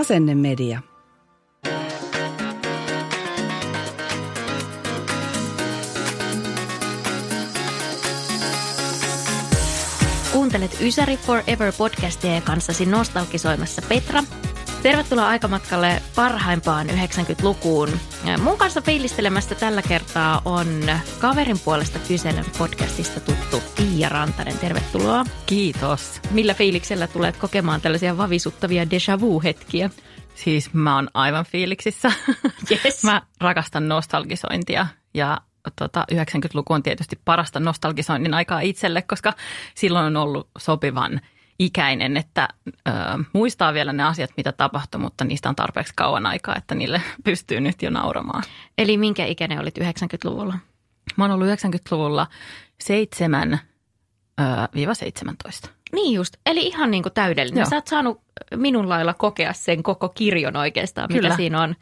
Asennemedia. Kuuntelet Ysäri Forever podcastia ja kanssasi nostalgisoimassa Petra. Tervetuloa aikamatkalle parhaimpaan 90-lukuun. Mun kanssa fiilistelemästä tällä kertaa on kaverin puolesta kyselen podcastista tuttu Tiia Rantanen. Tervetuloa. Kiitos. Millä fiiliksellä tulet kokemaan tällaisia vavisuttavia déjà vu-hetkiä? Siis mä oon aivan fiiliksissä. Yes. Mä rakastan nostalgisointia ja tota, 90-luku on tietysti parasta nostalgisoinnin aikaa itselle, koska silloin on ollut sopivan ikäinen, että ö, muistaa vielä ne asiat, mitä tapahtui, mutta niistä on tarpeeksi kauan aikaa, että niille pystyy nyt jo nauramaan. Eli minkä ikäinen olit 90-luvulla? Mä oon ollut 90-luvulla 7 ö, viiva 17. Niin just, eli ihan niin kuin täydellinen. Joo. Sä oot saanut minun lailla kokea sen koko kirjon oikeastaan. Kyllä. mitä siinä on.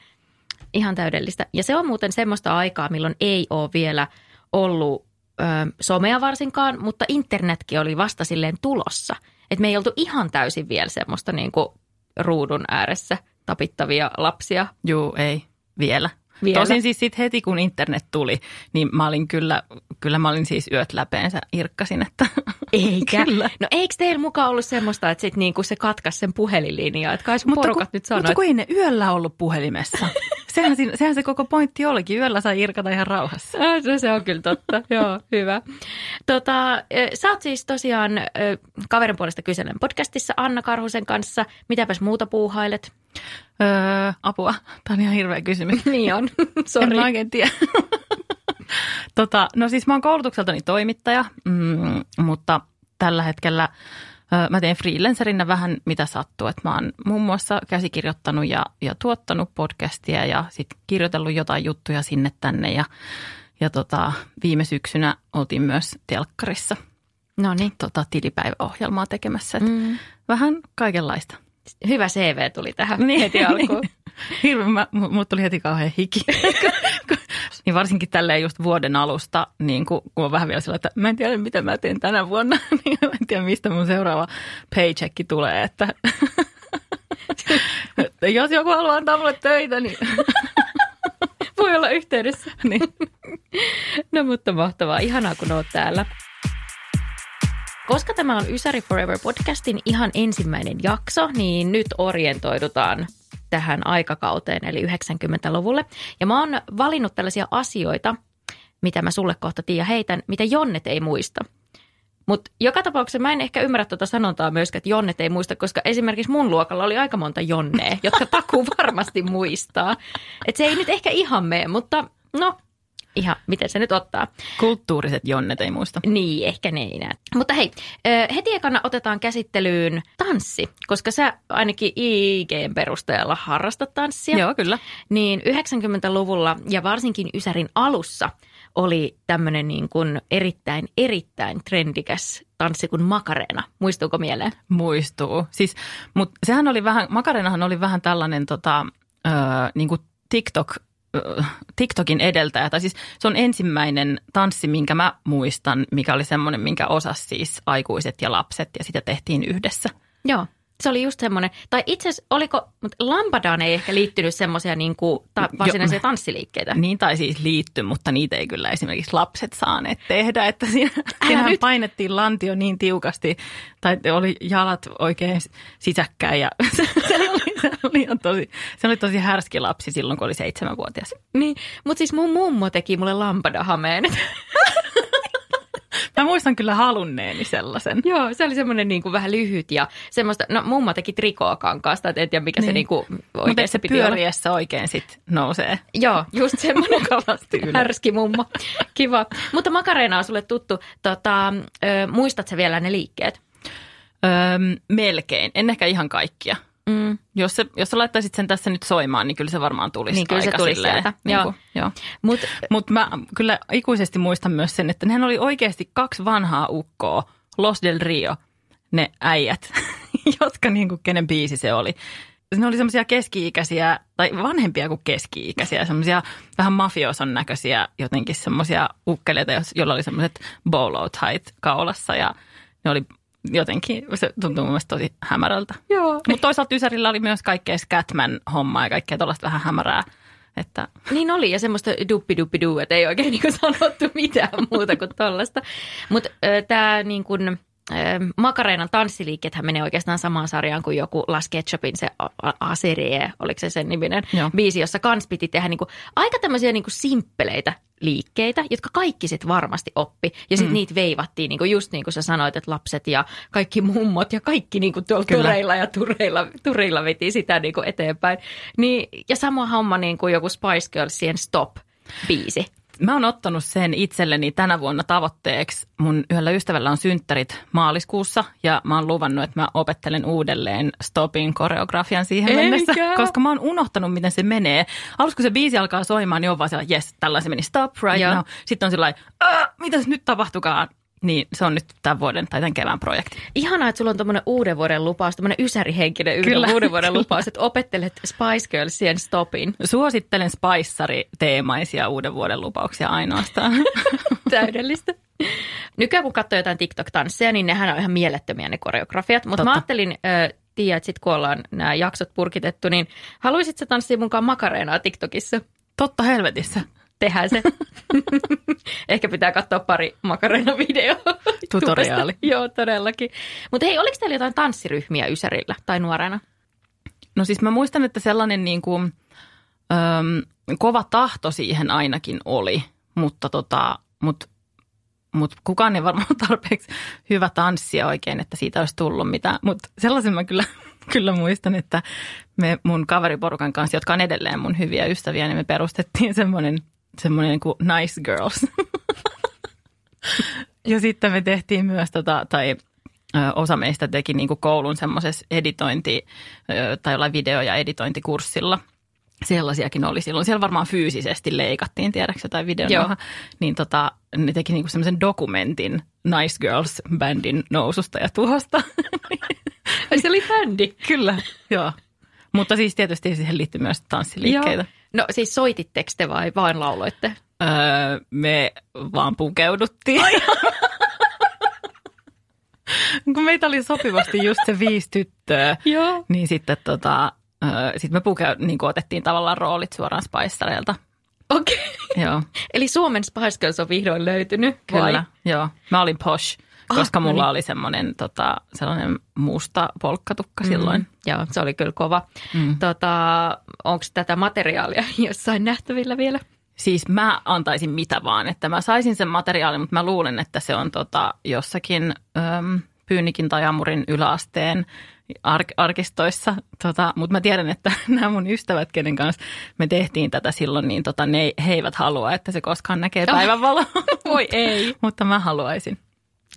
Ihan täydellistä. Ja se on muuten semmoista aikaa, milloin ei ole vielä ollut ö, somea varsinkaan, mutta internetkin oli vasta silleen tulossa. Että me ei oltu ihan täysin vielä semmoista niin kuin ruudun ääressä tapittavia lapsia. Juu, ei vielä. Vielä? Tosin siis sit heti kun internet tuli, niin mä olin kyllä, kyllä mä olin siis yöt läpeensä irkkasin, että Eikä. Kyllä. No eikö teillä mukaan ollut semmoista, että sit niinku se katkaisi sen puhelinlinjaa? Että kai sun porukat kun, nyt sanoo, mutta kun ei ne yöllä ollut puhelimessa. sehän, siinä- sehän se koko pointti olikin. Yöllä sai irkata ihan rauhassa. Ah, no se on kyllä totta. Joo, hyvä. Tota, sä oot siis tosiaan kaverin puolesta kyselen podcastissa Anna Karhusen kanssa. Mitäpäs muuta puuhailet? Öö, apua. Tämä on ihan hirveä kysymys. Niin on, En sori. mä oikein tiedä. tota, no siis mä oon koulutukseltani toimittaja, mm, mutta tällä hetkellä mä teen freelancerina vähän mitä sattuu. Et mä oon muun muassa käsikirjoittanut ja, ja tuottanut podcastia ja sitten kirjoitellut jotain juttuja sinne tänne ja, ja tota, viime syksynä oltiin myös telkkarissa No niin, tota, tilipäiväohjelmaa tekemässä. Mm. Vähän kaikenlaista. hyvä CV tuli tähän niin, heti alkuun. Hirveän, mä, mu- mut tuli heti kauhean hiki. niin varsinkin tälleen just vuoden alusta, niin kun, on vähän vielä sillä, että mä en tiedä mitä mä teen tänä vuonna, niin mä en tiedä mistä mun seuraava paycheck tulee, että jos joku haluaa antaa mulle töitä, niin, Voi olla yhteydessä. niin No mutta mahtavaa. Ihanaa, kun oot täällä. Koska tämä on Ysäri Forever podcastin ihan ensimmäinen jakso, niin nyt orientoidutaan tähän aikakauteen, eli 90-luvulle. Ja mä oon valinnut tällaisia asioita, mitä mä sulle kohta Tiia heitän, mitä Jonnet ei muista. Mutta joka tapauksessa mä en ehkä ymmärrä tuota sanontaa myöskään, että Jonnet ei muista, koska esimerkiksi mun luokalla oli aika monta Jonnea, jotka takuu varmasti muistaa. Et se ei nyt ehkä ihan mene, mutta no, ihan miten se nyt ottaa. kulttuuriset jonnet ei muista. Niin, ehkä ne ei näe. Mutta hei, heti ekana otetaan käsittelyyn tanssi, koska sä ainakin IGn perusteella harrastat tanssia. Joo, kyllä. Niin 90-luvulla ja varsinkin Ysärin alussa oli tämmöinen niin kuin erittäin, erittäin trendikäs tanssi kuin Makarena. Muistuuko mieleen? Muistuu. Siis, mut sehän oli vähän, Makarenahan oli vähän tällainen tota, ö, niin kuin TikTok, TikTokin edeltäjä. Tai siis se on ensimmäinen tanssi, minkä mä muistan, mikä oli semmoinen, minkä osas siis aikuiset ja lapset ja sitä tehtiin yhdessä. Joo. Se oli just semmoinen, tai itse asiassa oliko, mutta Lampadaan ei ehkä liittynyt semmoisia niin kuin, ta, varsinaisia Jo. tanssiliikkeitä. Niin tai siis liitty, mutta niitä ei kyllä esimerkiksi lapset saaneet tehdä, että siinä, siinähän nyt. painettiin lantio niin tiukasti, tai oli jalat oikein sisäkkäin ja se, se, oli, se, oli tosi, se oli tosi härski lapsi silloin, kun oli seitsemänvuotias. Niin, mutta siis mun mummo teki mulle lampadahameen. Mä muistan kyllä halunneeni sellaisen. Joo, se oli semmoinen niin kuin vähän lyhyt ja semmoista, no mummo teki trikookankaasta, et en tiedä mikä niin. se niin kuin oikein Mutta se se pyöriessä oikein sit nousee. Joo, just semmoinen härski mummo. Kiva. Mutta makareena on sulle tuttu. Tota, ö, muistatko vielä ne liikkeet? Öö, melkein, en ehkä ihan kaikkia. Mm. Jos, se, jos sä laittaisit sen tässä nyt soimaan, niin kyllä se varmaan tulisi Niin, kyllä se aika tulisi silleen, sieltä. Niin Joo. kuin, joo. Mut, Mutta mä kyllä ikuisesti muistan myös sen, että nehän oli oikeasti kaksi vanhaa ukkoa, Los del Rio, ne äijät, jotka niin kuin, kenen biisi se oli. Ne oli semmoisia keski-ikäisiä, tai vanhempia kuin keski-ikäisiä, semmoisia vähän mafioson näköisiä jotenkin semmoisia ukkeleita, joilla oli semmoiset bolo kaulassa ja ne oli jotenkin, se tuntui mun mielestä tosi hämärältä. joo. Mutta toisaalta Ysärillä oli myös kaikkea Scatman hommaa ja kaikkea tuollaista vähän hämärää, että Niin oli, ja semmoista duppi duppi duu, että ei oikein niin sanottu mitään muuta kuin tollasta. Mutta tämä niin kuin, Makareenan tanssiliikkeethän menee oikeastaan samaan sarjaan kuin joku Las Ketchupin se Aserie, oliko se sen niminen Joo. biisi, jossa kans piti tehdä niin kuin, aika tämmöisiä niin kuin simppeleitä liikkeitä, jotka kaikki sitten varmasti oppi. Ja sitten mm. niitä veivattiin, niin kuin just niin kuin sä sanoit, että lapset ja kaikki mummot ja kaikki niin kuin tuolla Kyllä. tureilla ja tureilla, tureilla veti sitä niin kuin eteenpäin. Niin, ja sama homma niin kuin joku Spice Girlsien Stop-biisi. Mä oon ottanut sen itselleni tänä vuonna tavoitteeksi. Mun yhdellä ystävällä on synttärit maaliskuussa ja mä oon luvannut, että mä opettelen uudelleen Stopin koreografian siihen Eikä. mennessä, koska mä oon unohtanut, miten se menee. Alussa kun se biisi alkaa soimaan, niin on vaan sellainen, yes, tällä se meni stop right Joo. now. Sitten on sellainen, "Aa, mitäs nyt tapahtukaan? Niin se on nyt tämän vuoden tai tämän kevään projekti. Ihanaa, että sulla on tuommoinen uuden vuoden lupaus, tämmöinen ysärihenkinen Kyllä, uuden vuoden kyllä. lupaus, että opettelet Spice Girlsien Stopin. Suosittelen Spiceri-teemaisia uuden vuoden lupauksia ainoastaan. Täydellistä. Nykyään kun katsoo jotain TikTok-tansseja, niin nehän on ihan mielettömiä ne koreografiat. Mutta mä ajattelin, äh, Tiia, että sit kun ollaan nämä jaksot purkitettu, niin haluaisit sä tanssia mukaan makareenaa TikTokissa? Totta helvetissä. Tehdään se. Ehkä pitää katsoa pari makareena-videoa. Tutoriaali. Joo, todellakin. Mutta hei, oliko teillä jotain tanssiryhmiä Ysärillä tai nuorena? No siis mä muistan, että sellainen niin kuin, öm, kova tahto siihen ainakin oli, mutta tota, mut, mut kukaan ei varmaan tarpeeksi hyvä tanssia oikein, että siitä olisi tullut mitään. Mutta sellaisen mä kyllä, kyllä muistan, että me mun kaveriporukan kanssa, jotka on edelleen mun hyviä ystäviä, niin me perustettiin semmoinen, semmoinen kuin Nice Girls. ja sitten me tehtiin myös tota, tai ö, osa meistä teki niin kuin koulun semmoisessa editointi- ö, tai jollain video- ja editointikurssilla. Sellaisiakin oli silloin. Siellä varmaan fyysisesti leikattiin, tiedätkö jotain videon Joo. Niin tota, ne teki niinku semmoisen dokumentin Nice Girls-bändin noususta ja tuhosta. Ai se oli bändi. Kyllä, joo. Mutta siis tietysti siihen liittyy myös tanssiliikkeitä. No siis soititteko te vai vain lauloitte? Öö, me vaan pukeuduttiin. Kun meitä oli sopivasti just se viisi tyttöä, Joo. niin sitten tota, öö, sit me puke, niin otettiin tavallaan roolit suoraan Spicereilta. Okei. Okay. Joo, Eli Suomen Spice Girls on vihdoin löytynyt, kyllä. vai? Joo. Mä olin posh, koska Ah, mulla no niin. oli semmoinen tota, sellainen musta polkkatukka silloin. Mm, joo, se oli kyllä kova. Mm. Tota, Onko tätä materiaalia jossain nähtävillä vielä? Siis mä antaisin mitä vaan, että mä saisin sen materiaalin, mutta mä luulen, että se on tota, jossakin äm, Pyynikin tai Amurin yläasteen ark- arkistoissa. Tota, mutta mä tiedän, että nämä mun ystävät, kenen kanssa me tehtiin tätä silloin, niin tota, ne, ei- he eivät halua, että se koskaan näkee päivänvaloa. Voi ei. mutta mä haluaisin.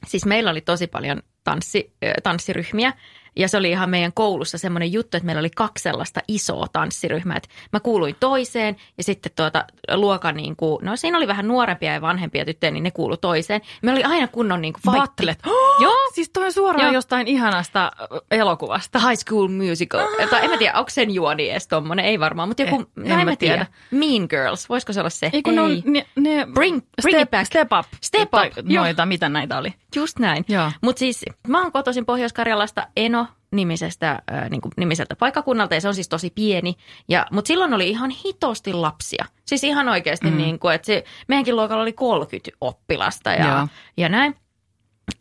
Siis meillä oli tosi paljon tanssi, tanssiryhmiä ja se oli ihan meidän koulussa semmoinen juttu, että meillä oli kaksi sellaista isoa tanssiryhmää. Että mä kuuluin toiseen ja sitten tuota luokan, niin kuin, no siinä oli vähän nuorempia ja vanhempia tyttöjä, niin ne kuulu toiseen. Me oli aina kunnon niin kuin Battlet. Oh, Joo. Siis toi on suoraan Joo. jostain ihanasta elokuvasta. High School Musical. Tai en mä tiedä, onko sen juoni edes tommonen, ei varmaan, mutta joku, Eh, no en en mä tiedä. tiedä. Mean Girls, voisiko se olla se? Ei kun on, ne, ne Bring- bring step, it back. Step up. Step tai up, joo. Noita, mitä näitä oli. Just näin. Mutta siis mä oon kotoisin Pohjois-Karjalasta Eno nimisestä, äh, niin kuin nimiseltä paikkakunnalta ja se on siis tosi pieni. Ja, mutta silloin oli ihan hitosti lapsia. Siis ihan oikeasti mm. niin kuin, että se, meidänkin luokalla oli 30 oppilasta ja, Joo. ja näin.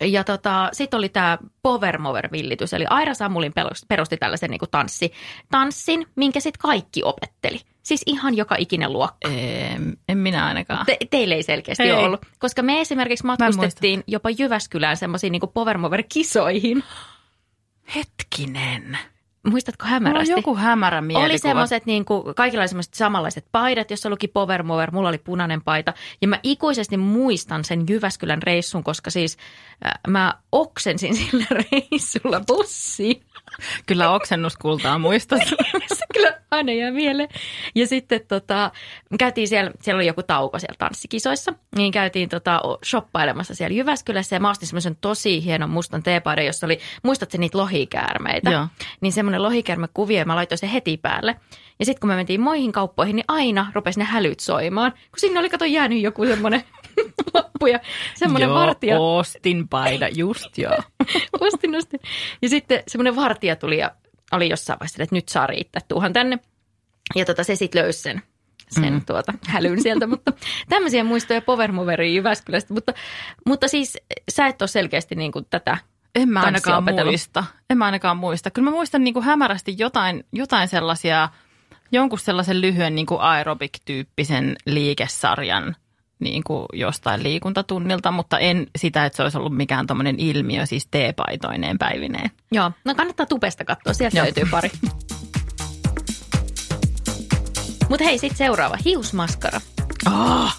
Ja tota, sitten oli tämä Power Mover-villitys, eli Aira Samulin perusti tällaisen niin kuin tanssi, tanssin, minkä sitten kaikki opetteli. Siis ihan joka ikinen luokka. En, en minä ainakaan. Te, teille ei selkeästi Ei. ollut. Koska me esimerkiksi matkustettiin jopa Jyväskylään semmoisiin niin Powermover-kisoihin. Hetkinen. Muistatko Mulla on hämärästi? joku hämärä mielikuva. Oli semmoiset, niin kuin, kaikilla oli semmoiset samanlaiset paidat, jossa luki Power Mover, mulla oli punainen paita. Ja mä ikuisesti muistan sen Jyväskylän reissun, koska siis äh, mä oksensin sillä reissulla bussiin. Kyllä oksennuskultaa muistat. Se kyllä aina jää mieleen. Ja sitten tota, käytiin siellä, siellä oli joku tauko siellä tanssikisoissa, niin käytiin tota, shoppailemassa siellä Jyväskylässä ja mä ostin semmoisen tosi hienon mustan teepaidan, jossa oli, muistatko niitä lohikäärmeitä? Joo. Niin semmoinen lohikäärmekuvio ja mä laitoin sen heti päälle. Ja sitten kun me mentiin muihin kauppoihin, niin aina rupesi ne hälyt soimaan, kun sinne oli kato jäänyt joku semmoinen lappu ja semmoinen Joo, vartija. ostin paida, just joo. ostin, ostin. Ja sitten semmoinen vartija tuli ja oli jossain vaiheessa, että nyt saa riittää, tuuhan tänne. Ja tota, se sitten löysi sen, sen mm. tuota, hälyn sieltä, mutta tämmöisiä muistoja Powermoveriin Jyväskylästä. Mutta, mutta siis sä et ole selkeästi niin kuin tätä En mä ainakaan muista. En mä ainakaan muista. Kyllä mä muistan niin kuin hämärästi jotain, jotain sellaisia, jonkun sellaisen lyhyen niin kuin aerobic-tyyppisen liikesarjan niin kuin jostain liikuntatunnilta, mutta en sitä, että se olisi ollut mikään tuommoinen ilmiö, siis teepaitoineen päivineen. Joo, no kannattaa tupesta katsoa, sieltä Joo. löytyy pari. Mutta hei, sitten seuraava, hiusmaskara. Oh,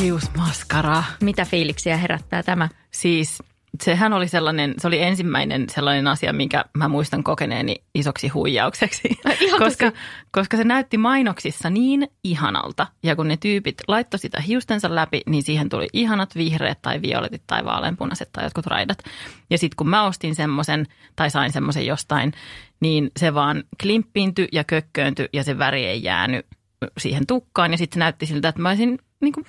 hiusmaskara. Mitä fiiliksiä herättää tämä? Siis sehän oli sellainen, se oli ensimmäinen sellainen asia, minkä mä muistan kokeneeni isoksi huijaukseksi. Koska, koska se näytti mainoksissa niin ihanalta. Ja kun ne tyypit laittoi sitä hiustensa läpi, niin siihen tuli ihanat vihreät tai violetit tai vaaleanpunaiset tai jotkut raidat. Ja sitten kun mä ostin semmoisen tai sain semmoisen jostain, niin se vaan klimppiintyi ja kökkööntyi ja se väri ei jäänyt siihen tukkaan. Ja sitten se näytti siltä, että mä olisin niin kuin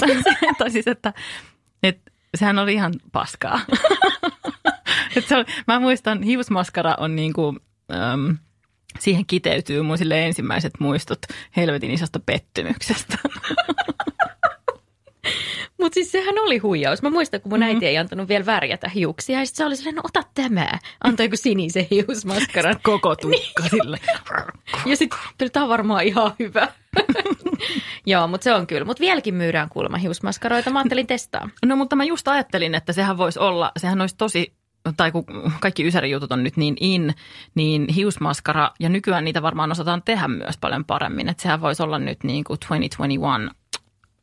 siihen. tai siis, että, että sehän oli ihan paskaa. Et se oli, mä muistan, hiusmaskara on niin kuin, äm, siihen kiteytyy mun sille ensimmäiset muistot helvetin isosta pettymyksestä. Mutta siis sehän oli huijaus. Mä muistan, kun mun mm-hmm. äiti ei antanut vielä värjätä hiuksia. Ja sitten se oli silleen, no ota tämä. Antoi joku sinisen hiusmaskaran. Koko tukka sille. Ja sitten tuli, tämä on varmaan ihan hyvä. Joo, mutta se on kyllä. Mutta vieläkin myydään kuulemma hiusmaskaroita. Mä ajattelin testaa. No mutta mä just ajattelin, että sehän voisi olla, sehän olisi tosi, tai kun kaikki ysärijutut on nyt niin in, niin hiusmaskara, ja nykyään niitä varmaan osataan tehdä myös paljon paremmin. Että sehän voisi olla nyt niin kuin 2021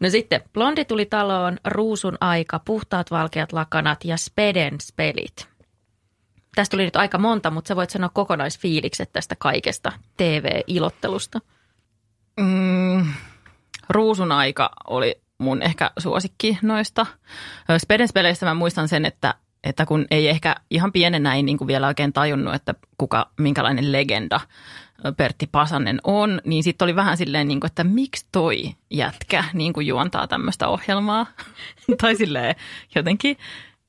No sitten, Blondi tuli taloon, Ruusun aika, Puhtaat valkeat lakanat ja Spedens pelit. Tästä tuli nyt aika monta, mutta sä voit sanoa kokonaisfiilikset tästä kaikesta TV-ilottelusta. Mm, Ruusun aika oli mun ehkä suosikki noista. Spedens peleistä mä muistan sen, että, että kun ei ehkä ihan pienenä ei niin kuin vielä oikein tajunnut, että kuka, minkälainen legenda Pertti Pasanen on, niin sitten oli vähän silleen, niin kuin, että miksi toi jätkä niin kuin juontaa tämmöistä ohjelmaa. tai silleen jotenkin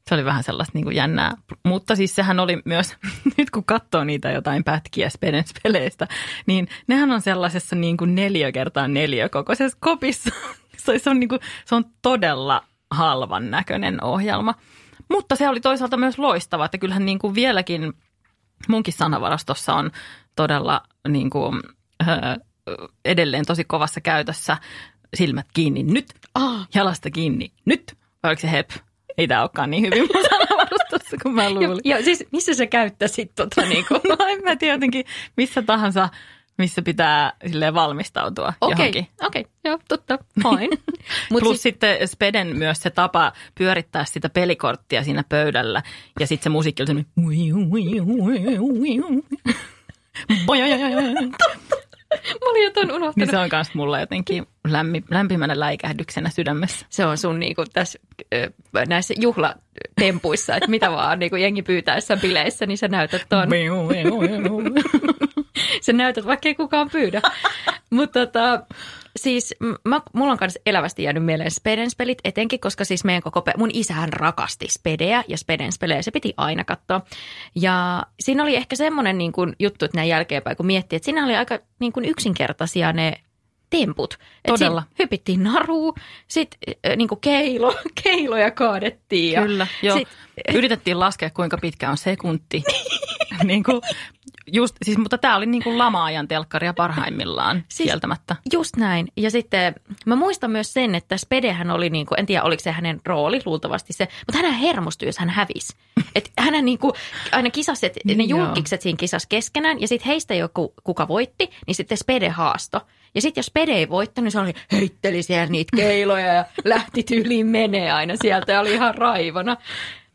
se oli vähän sellaista niin kuin jännää. Mutta siis sehän oli myös, nyt kun katsoo niitä jotain pätkiä Spedens peleistä, niin nehän on sellaisessa niin kuin neljä kertaa neljä kokoisessa kopissa. Se, on niin kuin, se on todella halvan näköinen ohjelma. Mutta se oli toisaalta myös loistava, että kyllähän niin kuin vieläkin munkin sanavarastossa on todella niin kuin, öö, edelleen tosi kovassa käytössä silmät kiinni nyt, Ah. jalasta kiinni nyt. Vai oliko se hep? Ei tämä olekaan niin hyvin mun sanavarustossa kuin mä luulin. Joo, siis missä sä käyttäisit tota niin kuin? No en mä tiedä jotenkin missä tahansa, missä pitää silleen valmistautua Okei, johonkin. okei, joo, totta, fine. Mut Plus siis, sitten Speden myös se tapa pyörittää sitä pelikorttia siinä pöydällä. Ja sitten se musiikki oli semmoinen... mä olin jotain unohtanut. Niin se on myös mulla jotenkin lämmi, lämpimänä läikähdyksenä sydämessä. se on sun niinku tässä näissä juhlatempuissa, että mitä vaan niinku jengi pyytäessä bileissä, niin sä näytät ton. Sä näytät, vaikka ei kukaan pyydä. Mutta tota, siis mä, mulla on myös elävästi jäänyt mieleen Spedens pelit, etenkin koska siis meidän koko, pe- mun isähän rakasti Spedeä ja Spedens pelejä, se piti aina katsoa. Ja siinä oli ehkä semmoinen niin kuin juttu, että näin jälkeenpäin kun miettii, että siinä oli aika niin kuin yksinkertaisia ne temput. Et Todella. siinä hypittiin naruun, sitten niin keilo, keiloja kaadettiin. Ja Kyllä, joo. sit- Yritettiin laskea, kuinka pitkä on sekunti. Niin kuin, just, siis, mutta tämä oli niin kuin lama-ajan telkkaria parhaimmillaan Siis- kieltämättä. Just näin. Ja sitten mä muistan myös sen, että Spedehän oli, niin kuin, en tiedä oliko se hänen rooli, luultavasti se, mutta hän hermostui, jos hän hävisi. Että hän niin kuin, aina kisasi, että ne julkikset siinä kisas keskenään ja sitten heistä joku, kuka voitti, niin sitten Spede haasto. Ja sitten jos Spede ei voittanut, niin se oli, heitteli siellä niitä keiloja ja lähti tyyliin menee aina sieltä ja oli ihan raivona.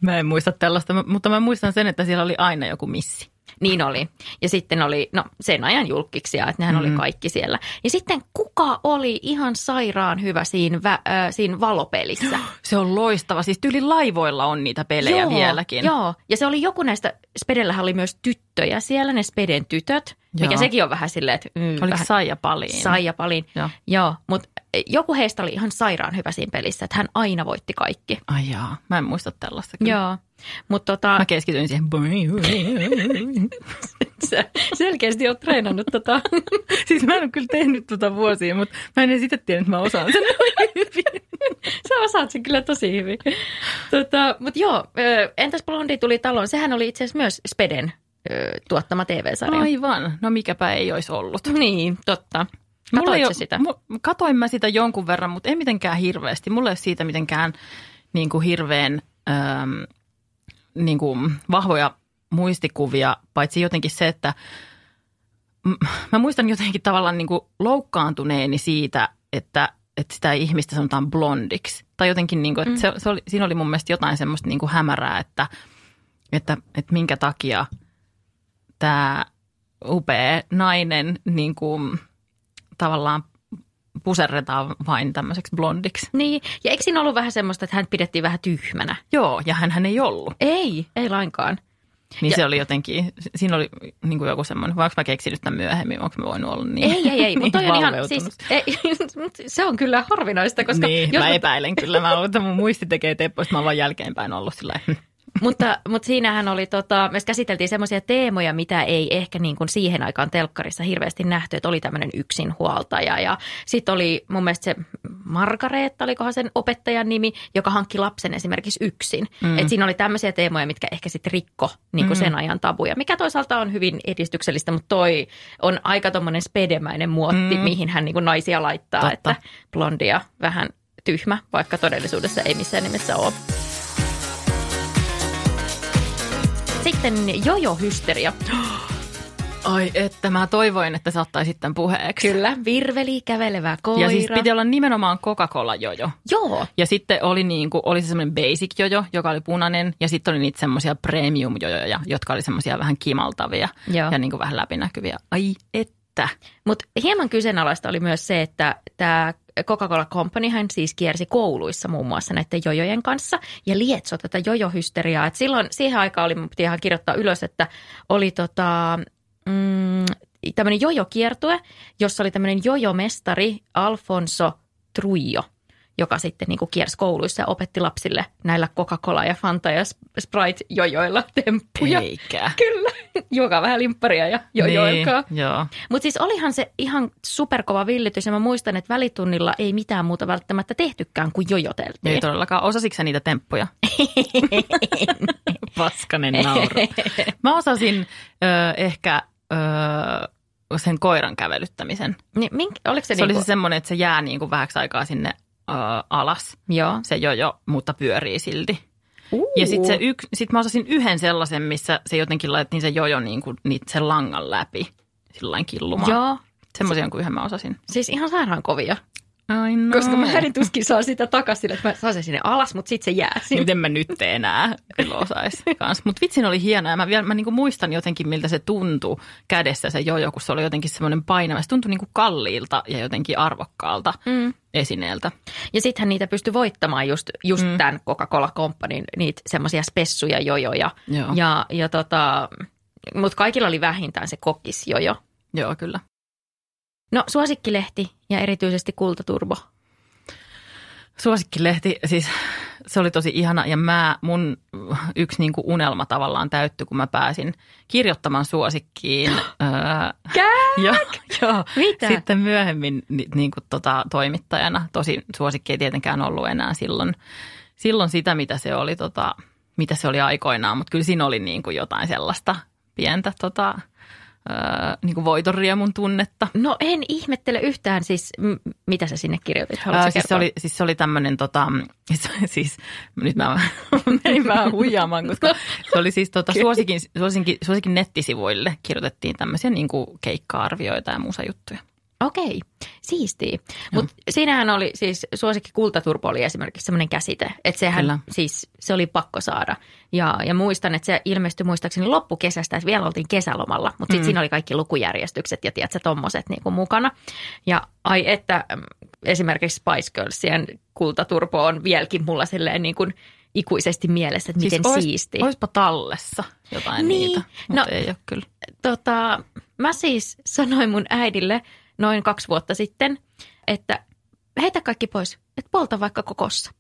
Mä en muista tällaista, mutta mä muistan sen, että siellä oli aina joku missi. Niin oli. Ja sitten oli, no sen ajan julkkiksia, että nehän mm. oli kaikki siellä. Ja sitten kuka oli ihan sairaan hyvä siinä, vä, äh, siinä valopelissä? Se on loistava. Siis tyyli laivoilla on niitä pelejä joo, vieläkin. Joo, ja se oli joku näistä, Spedellähän oli myös tyttöjä siellä, ne Speden tytöt, joo. mikä sekin on vähän silleen, että... Mm, Oliko vähän, Saija Paliin? Saija Palin. Joo. Joo, mutta joku heistä oli ihan sairaan hyvä siinä pelissä, että hän aina voitti kaikki. Ai jaa, mä en muista tällaista. Kyllä. Joo, mutta tota, Mä keskityin siihen. sä selkeästi oot treenannut tota. siis mä en ole kyllä tehnyt tuota vuosia, mutta mä en itse tiedä, että mä osaan sen hyvin. Sä osaat sen kyllä tosi hyvin. Tota, mutta joo, entäs Blondi tuli taloon? Sehän oli itse asiassa myös Speden tuottama TV-sarja. Aivan. No mikäpä ei olisi ollut. Niin, totta. Katoitko ole- sitä? mu- Katoin mä sitä jonkun verran, mutta ei mitenkään hirveästi. Mulla ei ole siitä mitenkään niin kuin hirveän äm, niin kuin vahvoja muistikuvia, paitsi jotenkin se, että mä muistan jotenkin tavallaan niin kuin loukkaantuneeni siitä, että, että sitä ihmistä sanotaan blondiksi. Tai jotenkin, niin kuin, että se, se oli, siinä oli mun mielestä jotain semmoista niin kuin hämärää, että, että, että minkä takia tämä upea nainen niin kuin, tavallaan puserretaan vain tämmöiseksi blondiksi. Niin, ja eikö siinä ollut vähän semmoista, että hän pidettiin vähän tyhmänä? Joo, ja hän ei ollut. Ei, ei lainkaan. Niin Ja- se oli jotenkin, siinä oli niin kuin joku semmoinen, vai onko mä keksinyt tämän myöhemmin, onko mä voinut olla niin Ei, ei, ei, mutta toi on ihan, siis, ei, se on kyllä harvinaista, koska niin, jos mä epäilen kyllä. Mä luulen, että mun muisti tekee teppoista. Mä oon vaan jälkeenpäin ollut sillä mutta, mutta siinähän oli, tota, me käsiteltiin semmoisia teemoja, mitä ei ehkä niin kuin siihen aikaan telkkarissa hirveästi nähty, että oli tämmöinen yksinhuoltaja ja sitten oli mun mielestä se Margareetta, olikohan sen opettajan nimi, joka hankki lapsen esimerkiksi yksin. Mm. Et siinä oli tämmöisiä teemoja, mitkä ehkä sitten rikko niin kuin sen ajan tabuja, mikä toisaalta on hyvin edistyksellistä, mutta toi on aika tommonen spedemäinen muotti, mm. mihin hän niin kuin naisia laittaa, Totta. että blondia vähän tyhmä, vaikka todellisuudessa ei missään nimessä ole. Sitten jojo-hysteria. Ai että mä toivoin, että sä ottaisit tämän puheeksi. Kyllä, virveli, kävelevä koira. Ja siis piti olla nimenomaan Coca-Cola jojo. Joo, Ja sitten oli, niin kuin, oli se semmoinen basic jojo, joka oli punainen. Ja sitten oli niitä semmoisia premium jojoja, jotka oli semmoisia vähän kimaltavia Joo. ja niin kuin vähän läpinäkyviä. Ai että. mutta hieman kyseenalaista oli myös se, että tämä Coca-Cola Companyhän siis kiersi kouluissa muun muassa näiden jojojen kanssa ja lietso tätä jojohysteriaa. Et silloin siihen aikaan oli, piti ihan kirjoittaa ylös, että oli tota, mm, tämmöinen jojokiertue, jossa oli tämmöinen jojomestari Alfonso Trujillo, joka sitten niin kuin kiersi kouluissa ja opetti lapsille näillä Coca-Cola ja Fanta ja Sprite-jojoilla temppuja. Eikä. Kyllä, joka vähän limpparia ja jojoilkaa. Niin, joo. Mutta siis olihan se ihan superkova villitys ja mä muistan, että välitunnilla ei mitään muuta välttämättä tehtykään kuin jojoteltiin. Ei todellakaan. Osasitko sä niitä temppuja? Paskanen nauru. Mä osasin ö, ehkä ö, sen koiran kävelyttämisen. Niin, mink, oliko se, Se oli niinku, se semmoinen, että se jää niin kuin vähäksi aikaa sinne ö, alas. Joo. Se jojo, mutta pyörii silti. Uu. Ja sitten se yk, sit mä osasin yhden sellaisen, missä se jotenkin laitettiin se jojo niin kuin, niitä sen langan läpi sillain killumaan. Joo. Semmoisia kuin yhden mä osasin. Siis ihan sairaan kovia. Ai no. Koska mä hänen tuskin saa sitä takaisin, että mä saan sen sinne alas, mutta sitten se jää sinne. Miten mä nyt enää kyllä osais kans. Mutta vitsin oli hienoa. Mä, vielä, mä niinku muistan jotenkin, miltä se tuntui kädessä se jojo, kun se oli jotenkin semmoinen painava. Se tuntui niinku kalliilta ja jotenkin arvokkaalta mm. esineeltä. Ja sittenhän niitä pystyi voittamaan just, just mm. tämän Coca-Cola Companyn, niitä semmoisia spessuja jojoja. Joo. Ja, ja tota, mutta kaikilla oli vähintään se kokkisjojo. Joo, kyllä. No suosikkilehti ja erityisesti Kultaturbo. Suosikkilehti, siis se oli tosi ihana ja mä, mun yksi niinku unelma tavallaan täyttyi, kun mä pääsin kirjoittamaan suosikkiin. öö, joo, joo. Mitä? Sitten myöhemmin ni, niinku tota, toimittajana. Tosi suosikki ei tietenkään ollut enää silloin, silloin sitä, mitä se oli, tota, mitä se oli aikoinaan, mutta kyllä siinä oli niinku jotain sellaista pientä tota, öö, niinku voitonriemun tunnetta. No en ihmettele yhtään siis, m- mitä sä sinne kirjoitit? Ää, sä siis, se oli, siis se oli tämmöinen, tota, siis nyt mä menin vähän huijaamaan, koska se oli siis tota, suosikin, suosikin, suosikin nettisivuille kirjoitettiin tämmöisiä niin kuin keikka-arvioita ja musajuttuja. Okei, siistiä. Mutta siinähän oli siis suosikki kultaturpo oli esimerkiksi semmoinen käsite, että sehän Kyllä. siis se oli pakko saada. Ja, ja muistan, että se ilmestyi muistaakseni loppukesästä, että vielä oltiin kesälomalla, mutta sitten mm. siinä oli kaikki lukujärjestykset ja tiedätkö, tommoset niinku mukana. Ja ai että mm, esimerkiksi Spice Girlsien kultaturpo on vieläkin mulla silleen niin kuin ikuisesti mielessä, että miten ois, siistiä. Oispa tallessa jotain Niin. niitä, mutta No- ei ole kyllä. tota, mä siis sanoin mun äidille noin kaksi vuotta sitten, että heitä kaikki pois, että polta vaikka kokossa.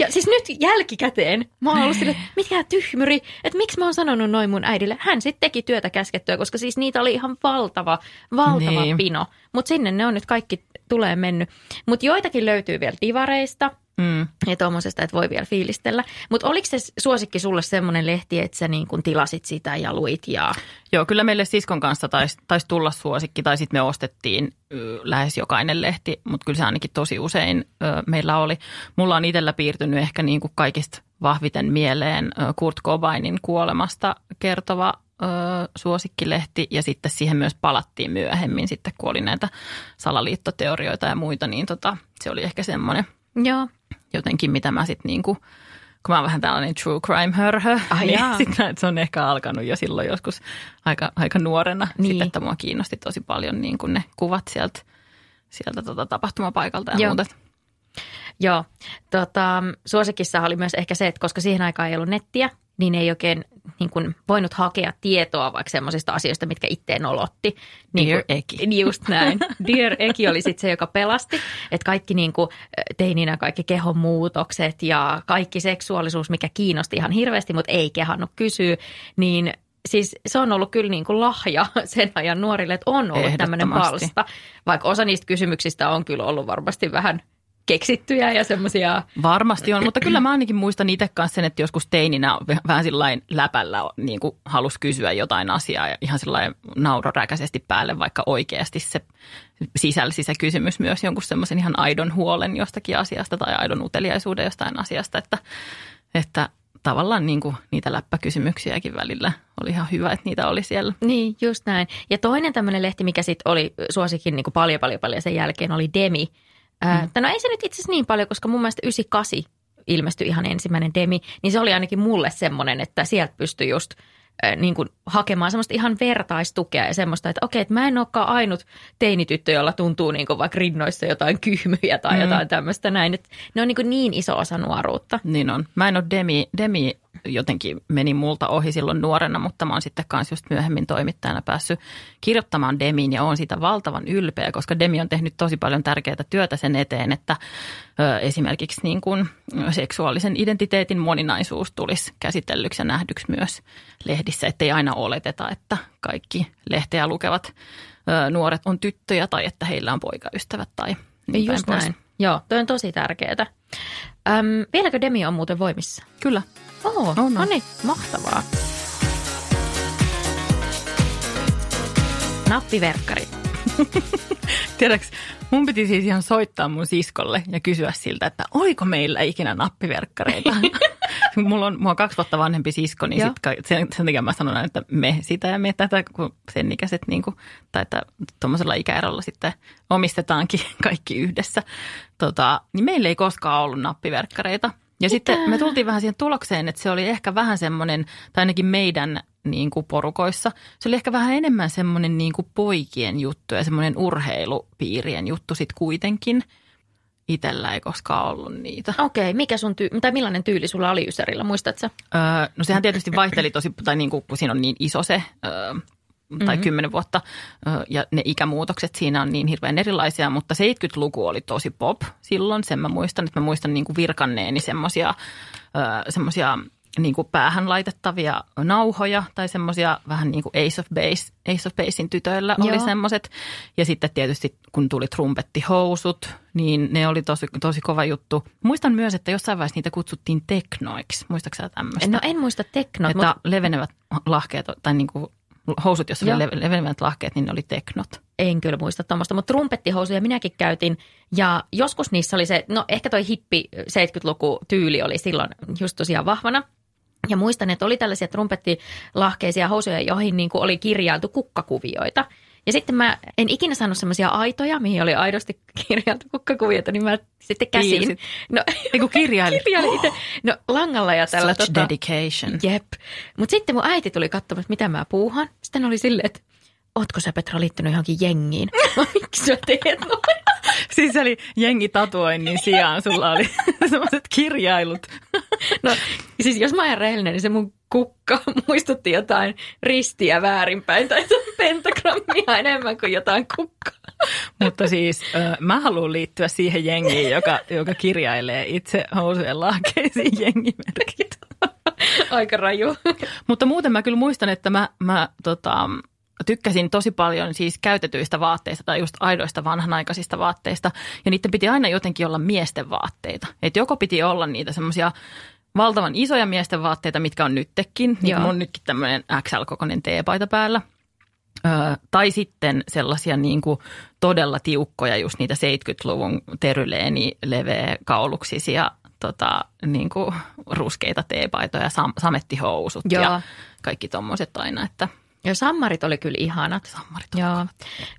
Ja siis nyt jälkikäteen mä oon ollut silleen, että mikä tyhmyri, että miksi mä oon sanonut noin mun äidille. Hän sitten teki työtä käskettyä, koska siis niitä oli ihan valtava, valtava Niin. pino. Mutta sinne ne on nyt kaikki tulee mennyt. Mutta joitakin löytyy vielä divareista Mm. ja tuommoisesta, että voi vielä fiilistellä. Mutta oliko se suosikki sulle semmoinen lehti, että sä niin kun tilasit sitä ja luit ja... Joo, kyllä meille siskon kanssa taisi tais tulla suosikki, tai sitten me ostettiin ö, lähes jokainen lehti, mutta kyllä se ainakin tosi usein ö, meillä oli. Mulla on itsellä piirtynyt ehkä niin kuin kaikista vahviten mieleen ö, Kurt Cobainin kuolemasta kertova ö, suosikkilehti, ja sitten siihen myös palattiin myöhemmin, sitten kun oli näitä salaliittoteorioita ja muita, niin tota, se oli ehkä semmoinen Joo. Jotenkin, mitä mä sitten niinku, kun mä oon vähän tällainen true crime hörhö, Ai niin jaa. sit mä- se on ehkä alkanut jo silloin joskus aika, aika nuorena. Niin. Sitten, että mua kiinnosti tosi paljon niin kuin ne kuvat sieltä, sieltä tota tapahtumapaikalta ja Joo. muuta. Joo, tota, suosikissa oli myös ehkä se, että koska siihen aikaan ei ollut nettiä, niin ei oikein niin kuin, voinut hakea tietoa vaikka semmoisista asioista, mitkä itteen olotti. Niin Dear kuin- Eki. Just näin. Dear Eki oli sitten se, joka pelasti. Että kaikki niin kuin, teininä kaikki kehon muutokset ja kaikki seksuaalisuus, mikä kiinnosti ihan hirveästi, mutta ei kehannut kysyä, niin siis se on ollut kyllä niin kuin lahja sen ajan nuorille, että on ollut tämmöinen palsta. Vaikka osa niistä kysymyksistä on kyllä ollut varmasti vähän keksittyjä ja semmoisia Varmasti on, mutta kyllä mä ainakin muistan itse kanssa sen, että joskus teininä vähän sillain läpällä niin kuin halusi kysyä jotain asiaa ja ihan sillain nauroräkäisesti päälle, vaikka oikeasti se sisälsi se kysymys myös jonkun semmoisen ihan aidon huolen jostakin asiasta tai aidon uteliaisuuden jostain asiasta, että, että tavallaan niin kuin niitä läppäkysymyksiäkin välillä oli ihan hyvä, että niitä oli siellä. Niin, just näin. Ja toinen tämmöinen lehti, mikä sitten oli suosikin niin kuin paljon, paljon, paljon sen jälkeen, oli Demi. Mm. no ei se nyt itse asiassa niin paljon, koska mun mielestä 98 ilmestyi ihan ensimmäinen Demi, niin se oli ainakin mulle semmoinen, että sieltä pystyi just äh, niin kuin hakemaan semmoista ihan vertaistukea ja semmoista, että okei, että mä en olekaan ainut teinityttö, jolla tuntuu niin kuin vaikka rinnoissa jotain kyhmyjä tai mm. jotain tämmöistä näin. Että ne on niin, kuin niin iso osa nuoruutta. Niin on. Mä en ole Demi, Demi jotenkin meni multa ohi silloin nuorena, mutta mä oon sitten kanssa just myöhemmin toimittajana päässyt kirjoittamaan Demiin ja oon siitä valtavan ylpeä, koska Demi on tehnyt tosi paljon tärkeää työtä sen eteen, että ö, esimerkiksi niin kuin seksuaalisen identiteetin moninaisuus tulisi käsitellyksi ja nähdyksi myös lehdissä, ettei aina oleteta, että kaikki lehteä lukevat ö, nuoret on tyttöjä tai että heillä on poikaystävät tai niin päin Just pois. näin. Joo, toi on tosi tärkeää. Vieläkö Demi on muuten voimissa? Kyllä. Oo, On, no niin, mahtavaa. Nappiverkkarit. Tiedäks, mun piti siis ihan soittaa mun siskolle ja kysyä siltä, että oliko meillä ikinä nappiverkkareita. mulla, on, mulla on kaksi vuotta vanhempi sisko, niin sit, sen, sen takia mä sanon että me sitä ja me tätä, kun sen ikäiset niin kuin, tai että tuommoisella ikäerolla sitten omistetaankin kaikki yhdessä. Tota, niin meillä ei koskaan ollut nappiverkkareita. Ja Mitä? sitten me tultiin vähän siihen tulokseen, että se oli ehkä vähän semmoinen, tai ainakin meidän niin kuin porukoissa, se oli ehkä vähän enemmän semmoinen niin kuin poikien juttu ja semmoinen urheilupiirien juttu sitten kuitenkin. Itellä ei koskaan ollut niitä. Okei, mikä sun tyy- tai millainen tyyli sulla oli Ysärillä, muistatko? Öö, no sehän tietysti vaihteli tosi, tai niin kuin, kun siinä on niin iso se öö, tai mm-hmm. 10 vuotta ja ne ikämuutokset siinä on niin hirveän erilaisia, mutta 70-luku oli tosi pop silloin, sen mä muistan, että mä muistan niin kuin virkanneeni semmoisia semmosia niin kuin päähän laitettavia nauhoja tai semmoisia vähän niin kuin Ace of Base, Ace of Basein tytöillä oli semmoiset. Ja sitten tietysti kun tuli trumpettihousut, niin ne oli tosi, tosi kova juttu. Muistan myös, että jossain vaiheessa niitä kutsuttiin teknoiksi. Muistaaksä tämmöistä? No en muista teknoa. Että mutta... levenevät lahkeet tai niin kuin housut, jossa oli levenevät lahkeet, niin ne oli teknot. En kyllä muista tuommoista, mutta trumpettihousuja minäkin käytin. Ja joskus niissä oli se, no ehkä toi hippi 70-luku tyyli oli silloin just tosiaan vahvana. Ja muistan, että oli tällaisia trumpettilahkeisia housuja, joihin niin kuin oli kirjailtu kukkakuvioita. Ja sitten mä en ikinä saanut semmoisia aitoja, mihin oli aidosti kirjailtu kukkakuvioita, niin mä sitten käsin. Piirsit. No, Eiku kirjaili. kirjaili itse. No langalla ja tällä. Such tota, dedication. Jep. Mutta sitten mun äiti tuli katsomaan, mitä mä puuhan. Sitten oli silleen, että ootko sä Petra liittynyt johonkin jengiin? Miksi sä teet noin? Siis eli jengi tatuoinnin sijaan sulla oli sellaiset kirjailut. No siis jos mä ajan rehellinen, niin se mun kukka muistutti jotain ristiä väärinpäin tai pentagrammia enemmän kuin jotain kukkaa. Mutta siis mä haluan liittyä siihen jengiin, joka, joka kirjailee itse housujen lahkeisiin jengimerkit. Aika raju. Mutta muuten mä kyllä muistan, että mä, mä tota, tykkäsin tosi paljon siis käytetyistä vaatteista tai just aidoista vanhanaikaisista vaatteista. Ja niiden piti aina jotenkin olla miesten vaatteita. Että joko piti olla niitä semmoisia valtavan isoja miesten vaatteita, mitkä on nyttekin. Niin kuin on nytkin tämmöinen XL-kokoinen T-paita päällä. Ö, tai sitten sellaisia niin kuin todella tiukkoja, just niitä 70-luvun teryleeni leveä kauluksisia tota, niin kuin ruskeita teepaitoja, sam- samettihousut Joo. ja kaikki tommoset aina, että – ja sammarit oli kyllä ihanat. Sammarit Joo.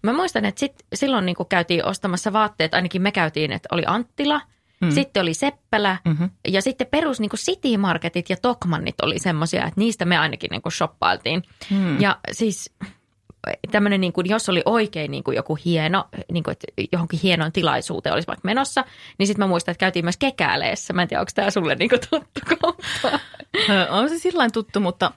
Mä muistan, että sit, silloin niin käytiin ostamassa vaatteet, ainakin me käytiin, että oli Anttila, mm. sitten oli Seppälä mm-hmm. ja sitten perus niin City Marketit ja Tokmannit oli semmoisia, että niistä me ainakin niin shoppailtiin. Mm. Ja siis tämmöinen, niin kuin, jos oli oikein niin kuin joku hieno, niin kuin, että johonkin hienoon tilaisuuteen olisi vaikka menossa, niin sitten mä muistan, että käytiin myös kekääleessä. Mä en tiedä, onko tämä sulle niin kuin tuttu kauppa? On se sillä tuttu, mutta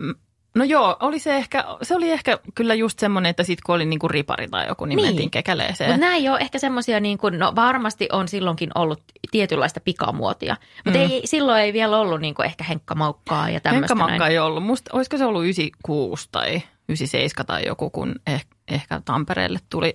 No joo, oli se ehkä, se oli ehkä kyllä just semmoinen, että sitten kun oli niinku ripari tai joku, niin, niin. mentiin kekäleeseen. Mutta nämä ei ole ehkä semmoisia, niin kuin, no varmasti on silloinkin ollut tietynlaista pikamuotia, mutta mm. ei, silloin ei vielä ollut niin kuin ehkä henkka-maukkaa ja tämmöistä. Henkka-maukkaa ei ollut. Musta, olisiko se ollut 96 tai 97 tai joku, kun ehkä, ehkä Tampereelle tuli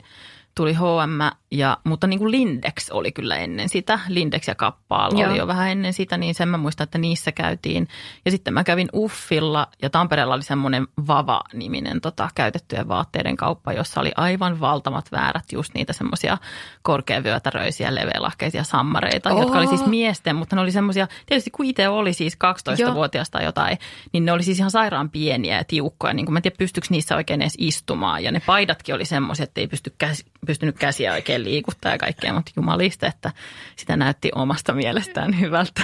tuli HM, ja, mutta niin kuin Lindex oli kyllä ennen sitä. Lindex ja Kappaal oli jo vähän ennen sitä, niin sen mä muistan, että niissä käytiin. Ja sitten mä kävin Uffilla ja Tampereella oli semmoinen Vava-niminen tota, käytettyjen vaatteiden kauppa, jossa oli aivan valtamat väärät just niitä semmoisia korkeavyötäröisiä, leveälahkeisia sammareita, Oho. jotka oli siis miesten, mutta ne oli semmoisia, tietysti kun itse oli siis 12-vuotiaasta jotain, niin ne oli siis ihan sairaan pieniä ja tiukkoja. Niin kuin mä en tiedä, pystyykö niissä oikein edes istumaan. Ja ne paidatkin oli semmoisia, että ei pysty käs, pystynyt käsiä oikein liikuttaa ja kaikkea, mutta jumalista, että sitä näytti omasta mielestään hyvältä.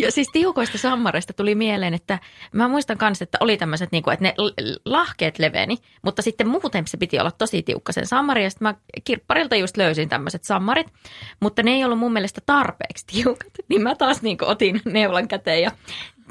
Ja siis tiukoista sammareista tuli mieleen, että mä muistan kanssa, että oli tämmöiset, niin kuin, että ne lahkeet leveni, mutta sitten muuten se piti olla tosi tiukka sen sammari. Ja sitten mä kirpparilta just löysin tämmöiset sammarit, mutta ne ei ollut mun mielestä tarpeeksi tiukat. Niin mä taas niin otin neulan käteen ja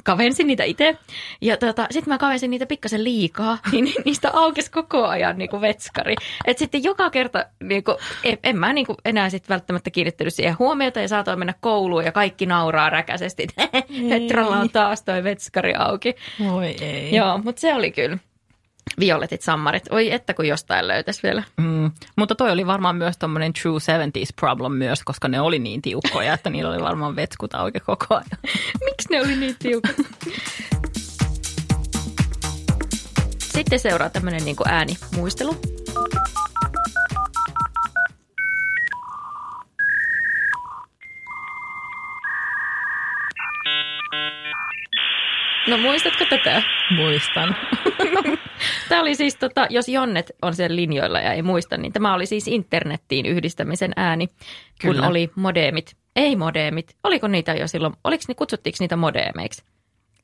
kavensin niitä itse. Ja tota, sitten mä kavensin niitä pikkasen liikaa, niin niistä aukesi koko ajan niin kuin vetskari. Et sitten joka kerta, niin kuin, en, en mä niin kuin enää sit välttämättä kiinnittänyt siihen huomiota ja saatoin mennä kouluun ja kaikki nauraa räkäisesti, että Petralla on taas toi vetskari auki. Voi ei. Joo, mutta se oli kyllä violetit sammarit. Oi että kun jostain löytäisi vielä. Mm, mutta toi oli varmaan myös tuommoinen true 70s problem myös, koska ne oli niin tiukkoja, että niillä oli varmaan vetskut auki koko ajan. Miksi ne oli niin tiukat? Sitten seuraa tämmöinen niin äänimuistelu. No muistatko tätä? Muistan. Tämä oli siis, tota, jos Jonnet on siellä linjoilla ja ei muista, niin tämä oli siis internettiin yhdistämisen ääni, kun Kyllä. oli modeemit. Ei modeemit. Oliko niitä jo silloin, oliko ne, kutsuttiinko niitä modeemeiksi?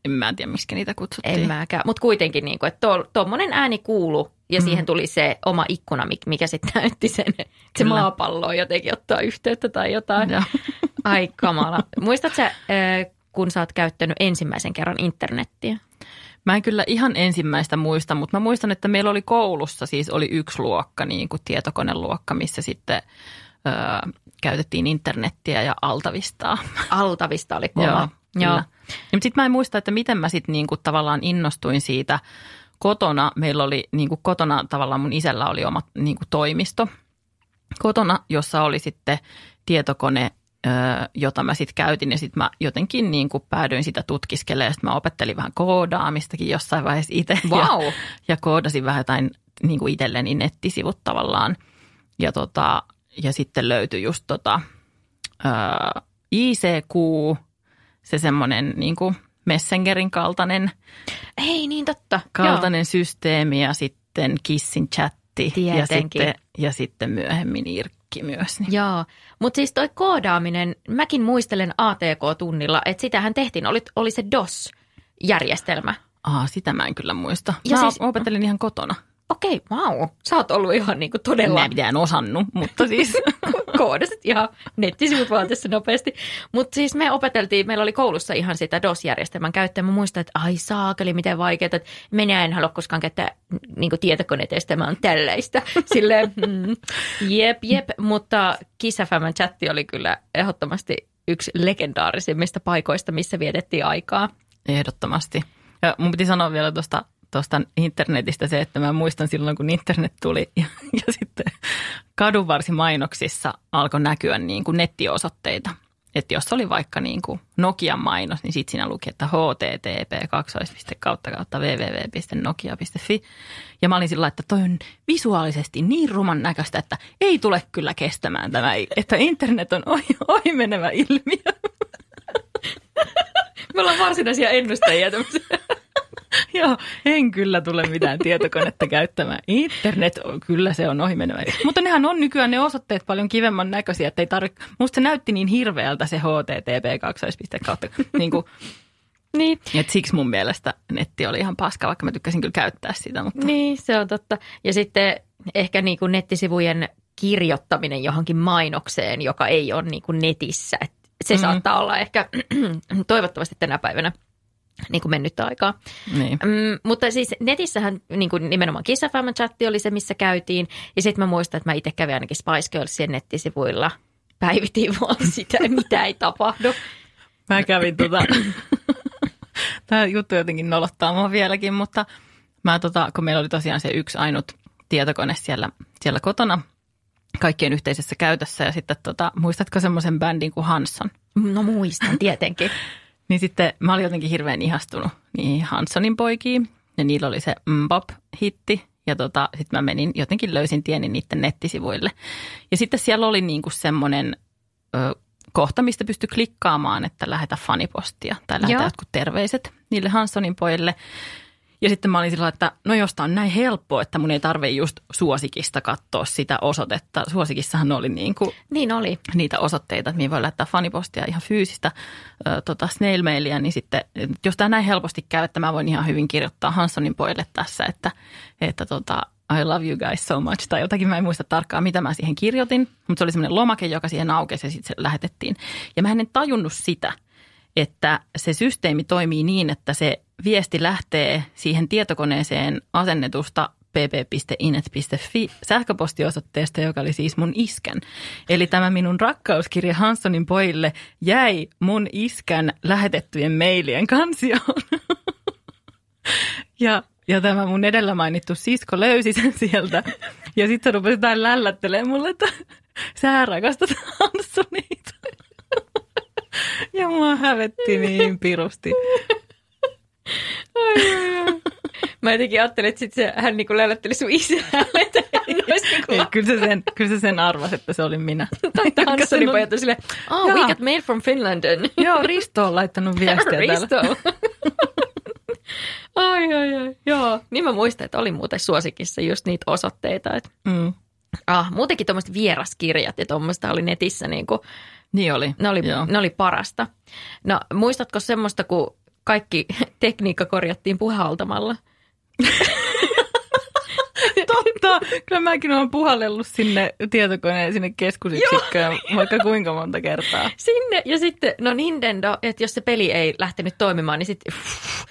En mä tiedä, miksi niitä kutsuttiin. En mäkään, mutta kuitenkin, niin kuin, että tuommoinen ääni kuulu ja Mm. siihen tuli se oma ikkuna, mik- mikä sitten näytti sen, että se Kyllä. maapallo jotenkin ottaa yhteyttä tai jotain. Joo. Ai kamala. Muistatko kun sä oot käyttänyt ensimmäisen kerran internettiä? Mä en kyllä ihan ensimmäistä muista, mutta mä muistan, että meillä oli koulussa siis oli yksi luokka, niin kuin tietokoneluokka, missä sitten öö, käytettiin internettiä ja altavistaa. Altavista oli kova. Joo, kyllä. Ja sitten mä en muista, että miten mä sitten niinku tavallaan innostuin siitä kotona. Meillä oli niinku kotona tavallaan mun isällä oli oma niinku toimisto kotona, jossa oli sitten tietokone, jota mä sitten käytin ja sitten mä jotenkin niinku päädyin sitä tutkiskelemaan. Sitten mä opettelin vähän koodaamistakin jossain vaiheessa itse Vau. ja, ja koodasin vähän jotain niinku itselleni nettisivut tavallaan. Ja, tota, ja sitten löytyi just tota, ö, ICQ, se semmoinen niin kuin Messengerin kaltainen, Ei niin totta. kaltainen systeemi ja sitten Kissin chatti ja sitten, ja sitten myöhemmin Irkki myös. Niin. Joo, mutta siis toi koodaaminen, mäkin muistelen ATK-tunnilla, että sitähän tehtiin, oli, oli se DOS-järjestelmä. Aa, sitä mä en kyllä muista. Ja mä siis- opettelin ihan kotona. Okei, wow. Sä oot ollut ihan niinku todella... Mä en mitään osannut, mutta siis koodasit ihan nettisivut vaan tässä nopeasti. Mutta siis me opeteltiin, meillä oli koulussa ihan sitä DOS-järjestelmän käyttöä. Mä muistan, että ai saakeli, miten vaikeaa, että minä en halua koskaan käyttää niin tietokoneita, mä on tällaista. Silleen, mm, jep, jep, mutta Kiss FM:n chatti oli kyllä ehdottomasti yksi legendaarisimmista paikoista, missä vietettiin aikaa. ehdottomasti. Ja mun piti sanoa vielä tuosta tuosta internetistä se, että mä muistan silloin, kun internet tuli ja, ja sitten kadunvarsimainoksissa alkoi näkyä niin kuin nettiosoitteita. Että jos oli vaikka niin kuin Nokian mainos, niin sitten siinä luki, että http kautta kautta www.nokia.fi. Ja mä olin sillä että toi on visuaalisesti niin ruman näköistä, että ei tule kyllä kestämään tämä, että internet on ohi, ohi menevä ilmiö. Me ollaan varsinaisia ennustajia tämmöisiä. Joo, en kyllä tule mitään tietokonetta käyttämään. Internet, on- kyllä se on ohimenevä. Mutta nehän on nykyään ne osoitteet paljon kivemman näköisiä, että ei tarvitse, musta se näytti niin hirveältä se http kautta. Niin kuin, Niin, että siksi mun mielestä netti oli ihan paska, vaikka mä tykkäsin kyllä käyttää sitä. Mutta Niin, se on totta. Ja sitten ehkä niin kuin nettisivujen kirjoittaminen johonkin mainokseen, joka ei ole niin kuin netissä. Et se Mm. mm. saattaa olla ehkä toivottavasti tänä päivänä niin kuin mennyttä aikaa. niin. Mm, mutta siis netissähän niin kuin nimenomaan Kiss FM chatti oli se, missä käytiin. Ja sitten mä muistan, että mä itse kävin ainakin Spice Girlsien nettisivuilla. Päivitin vaan sitä, mitä ei tapahdu. Mä kävin tota, tämä juttu jotenkin nolottaa mua vieläkin, mutta mä tota, kun meillä oli tosiaan se yksi ainut tietokone siellä, siellä kotona kaikkien yhteisessä käytössä ja sitten tota, muistatko semmoisen bändin kuin Hanson? No muistan tietenkin. Niin sitten mä olin jotenkin hirveän ihastunut niihin Hansonin poikiin ja niillä oli se Mbop-hitti ja tota, sitten mä menin, jotenkin löysin tieni niiden nettisivuille. Ja sitten siellä oli niinku semmoinen ö, kohta, mistä pystyi klikkaamaan, että lähetä fanipostia tai lähetä Joo. jotkut terveiset niille Hansonin pojille. Ja sitten mä olin sillä että no josta on näin helppoa, että mun ei tarvitse just suosikista katsoa sitä osoitetta. Suosikissahan oli niin kuin Niin oli. niitä osoitteita, että mihin voi laittaa fanipostia ihan fyysistä ö, tota snail mailia, niin sitten jos tämä näin helposti käy, että mä voin ihan hyvin kirjoittaa Hanssonin pojille tässä, että, että tota, I love you guys so much, tai jotakin mä en muista tarkkaan, mitä mä siihen kirjoitin, mutta se oli semmoinen lomake, joka siihen aukesi ja sitten se lähetettiin. Ja mä en tajunnut sitä, että se systeemi toimii niin, että se viesti lähtee siihen tietokoneeseen asennetusta pp.inet.fi sähköpostiosoitteesta, joka oli siis mun iskän. Eli tämä minun rakkauskirja Hanssonin pojille jäi mun iskän lähetettyjen mailien kansioon. ja, ja tämä mun edellä mainittu sisko löysi sen sieltä. Ja sitten se rupesi jotain lällättelemään mulle, että sä rakastat Hanssonia. Ja mua hävetti niin pirusti. Mä jotenkin ajattelin, että sit se, hän niinku lällätteli sun isälle, että hän olisi niinku Ei, kyllä, se sen, kyllä se sen arvasi, että se oli minä. Tai Joka Hanssoni sen on- silleen, oh, we Jaa. got mail from Finland. Joo, Risto on laittanut viestiä täällä. Risto. ai, ai, ai. Joo, niin mä muistan, että oli muuten suosikissa just niitä osoitteita. Että, Mm. ah, muutenkin tuommoiset vieraskirjat ja tuommoista oli netissä, niin kuin, Niin oli. ne, oli, Joo. ne oli parasta. No muistatko semmoista, kun kaikki tekniikka korjattiin puhaltamalla? Totta, kyllä mäkin olen puhallellut sinne tietokoneen sinne keskusyksikköön vaikka kuinka monta kertaa. Sinne ja sitten, no Nintendo, että jos se peli ei lähtenyt toimimaan, niin sitten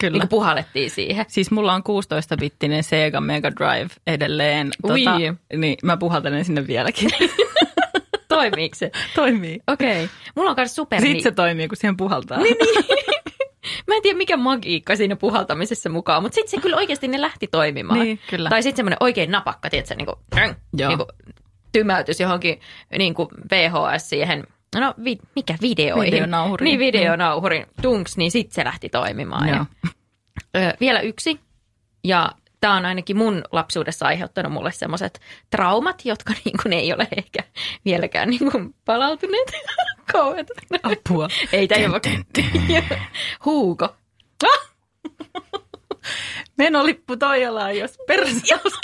Kyllä. niin puhallettiin siihen. Siis mulla on 16-bittinen Sega Mega Drive edelleen. Ui. niin mä puhaltelen sinne vieläkin. Toimiiko se? toimii. Okei. Okay. Mulla on myös super... Sitten se toimii, kun siihen puhaltaa. Niin, Mä en tiedä, mikä magiikka siinä puhaltamisessa mukaan, mutta sitten se kyllä oikeasti ne lähti toimimaan. Niin, kyllä. Tai sitten semmoinen oikein napakka, tiedätkö, niin kuin, Joo. niin kuin tymäytys johonkin niin kuin VHS siihen, no vi, mikä videoihin. Videonauhuriin. Niin, videonauhurin tunks, niin sitten se lähti toimimaan. Joo. Ja, ö, vielä yksi, ja tämä on ainakin mun lapsuudessa aiheuttanut mulle semmoiset traumat, jotka niin kuin ei ole ehkä vieläkään niin kuin palautuneet. Kauheeta. Apua. Ei tämä ole vaikka... Huuko. Menolippu Toijalaan, jos persaus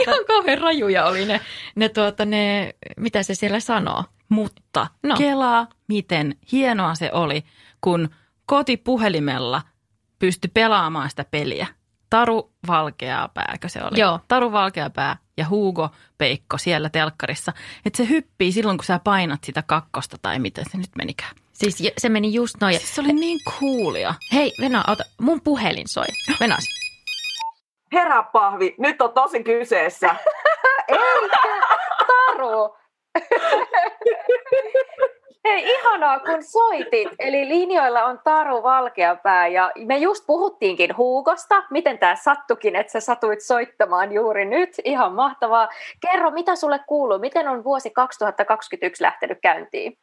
Ihan kauhean rajuja oli ne, ne, tuota, ne, mitä se siellä sanoo. Mutta No. no. kelaa, miten hienoa se oli, kun kotipuhelimella pystyi pelaamaan sitä peliä. Taru Valkeapääkö se oli? Joo. Taru Valkeapää ja Hugo Peikko siellä telkkarissa. Että se hyppii silloin, kun sä painat sitä kakkosta tai miten se nyt menikään. Siis se meni just noin. Siis se oli niin coolia. Hei, Venä, ota, mun puhelin soi. Venas. Herra pahvi, nyt on tosi kyseessä. Taru! Hei, ihanaa kun soitit. Eli linjoilla on Taru Valkeapää ja me just puhuttiinkin Huukosta. Miten tämä sattukin, että sä satuit soittamaan juuri nyt? Ihan mahtavaa. Kerro, mitä sulle kuuluu? Miten on vuosi 2021 lähtenyt käyntiin?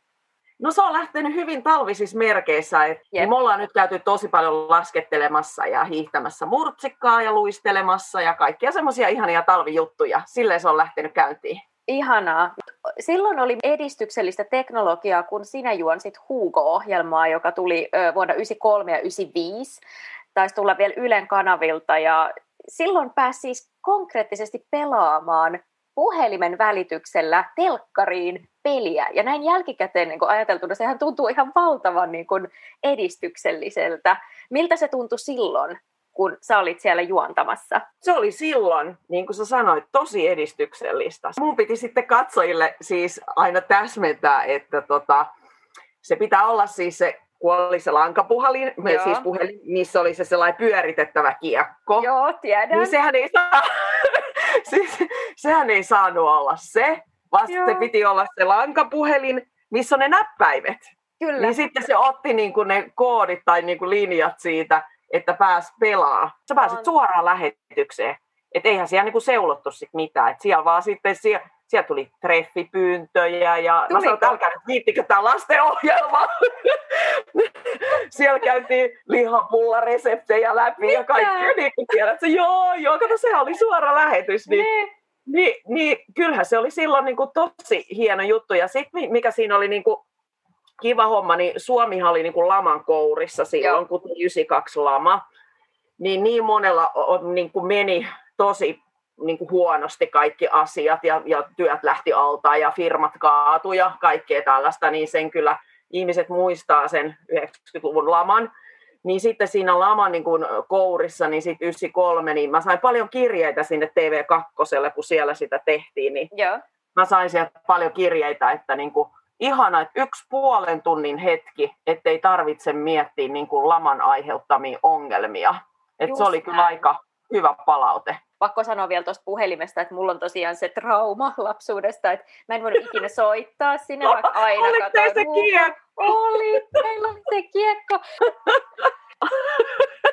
No se on lähtenyt hyvin talvisissa merkeissä. Et, niin me ollaan nyt käyty tosi paljon laskettelemassa ja hiihtämässä murtsikkaa ja luistelemassa ja kaikkia semmoisia ihania talvijuttuja. Silleen se on lähtenyt käyntiin. Ihanaa. Silloin oli edistyksellistä teknologiaa, kun sinä juonsit Hugo-ohjelmaa, joka tuli vuonna 1993 ja 1995. Taisi tulla vielä Ylen kanavilta ja silloin pääsi siis konkreettisesti pelaamaan puhelimen välityksellä telkkariin peliä. Ja näin jälkikäteen niin ajateltuna, sehän tuntuu ihan valtavan niin kun edistykselliseltä. Miltä se tuntui silloin, kun sä olit siellä juontamassa? Se oli silloin, niin kuin sä sanoit, tosi edistyksellistä. Mun piti sitten katsojille siis aina täsmentää, että tota, se pitää olla siis se, kun oli se lankapuhelin, Joo. siis puhelin, missä oli se sellainen pyöritettävä kiekko. Joo, tiedän. Niin sehän ei, saa, siis, sehän ei saanut olla se, vaan Joo. se piti olla se lankapuhelin, missä on ne näppäimet. Kyllä. Niin sitten se otti niin kuin ne koodit tai niin kuin linjat siitä, että pääs pelaa. Sä pääsit On. suoraan lähetykseen. Että eihän siellä niin kuin seulottu sit mitään. Et siellä vaan sitten siellä, siellä tuli treffipyyntöjä ja mä Tuliko? sanoin, että älkää nyt viittikö tämä lastenohjelma. siellä käytiin lihapullareseptejä läpi ja kaikkea. Niin kuin tiedät, sä, joo, joo, kato sehän oli suora lähetys. Niin, Niin. niin, niin kyllähän se oli silloin niin kuin tosi hieno juttu. Ja sitten mikä siinä oli niin kuin kiva homma, niin Suomihan oli niin kuin laman kourissa silloin, Joo. kun tuli 92 lama. Niin niin monella o- o- niin kuin meni tosi niin kuin huonosti kaikki asiat ja, ja työt lähti alta ja firmat kaatu ja kaikkea tällaista, niin sen kyllä ihmiset muistaa sen 90-luvun laman. Niin sitten siinä laman niin kuin kourissa, niin sitten 93, niin mä sain paljon kirjeitä sinne TV2, kun siellä sitä tehtiin, niin Joo. mä sain sieltä paljon kirjeitä, että niin kuin, ihana, että yksi puolen tunnin hetki, ettei tarvitse miettiä niin kuin laman aiheuttamia ongelmia. Et Just se oli kyllä aika hyvä palaute. Pakko sanoa vielä tuosta puhelimesta, että mulla on tosiaan se trauma lapsuudesta, että mä en voinut ikinä soittaa sinne, vaikka aina Oliko katsoin teillä se kiekko? Oli, meillä oli se kiekko.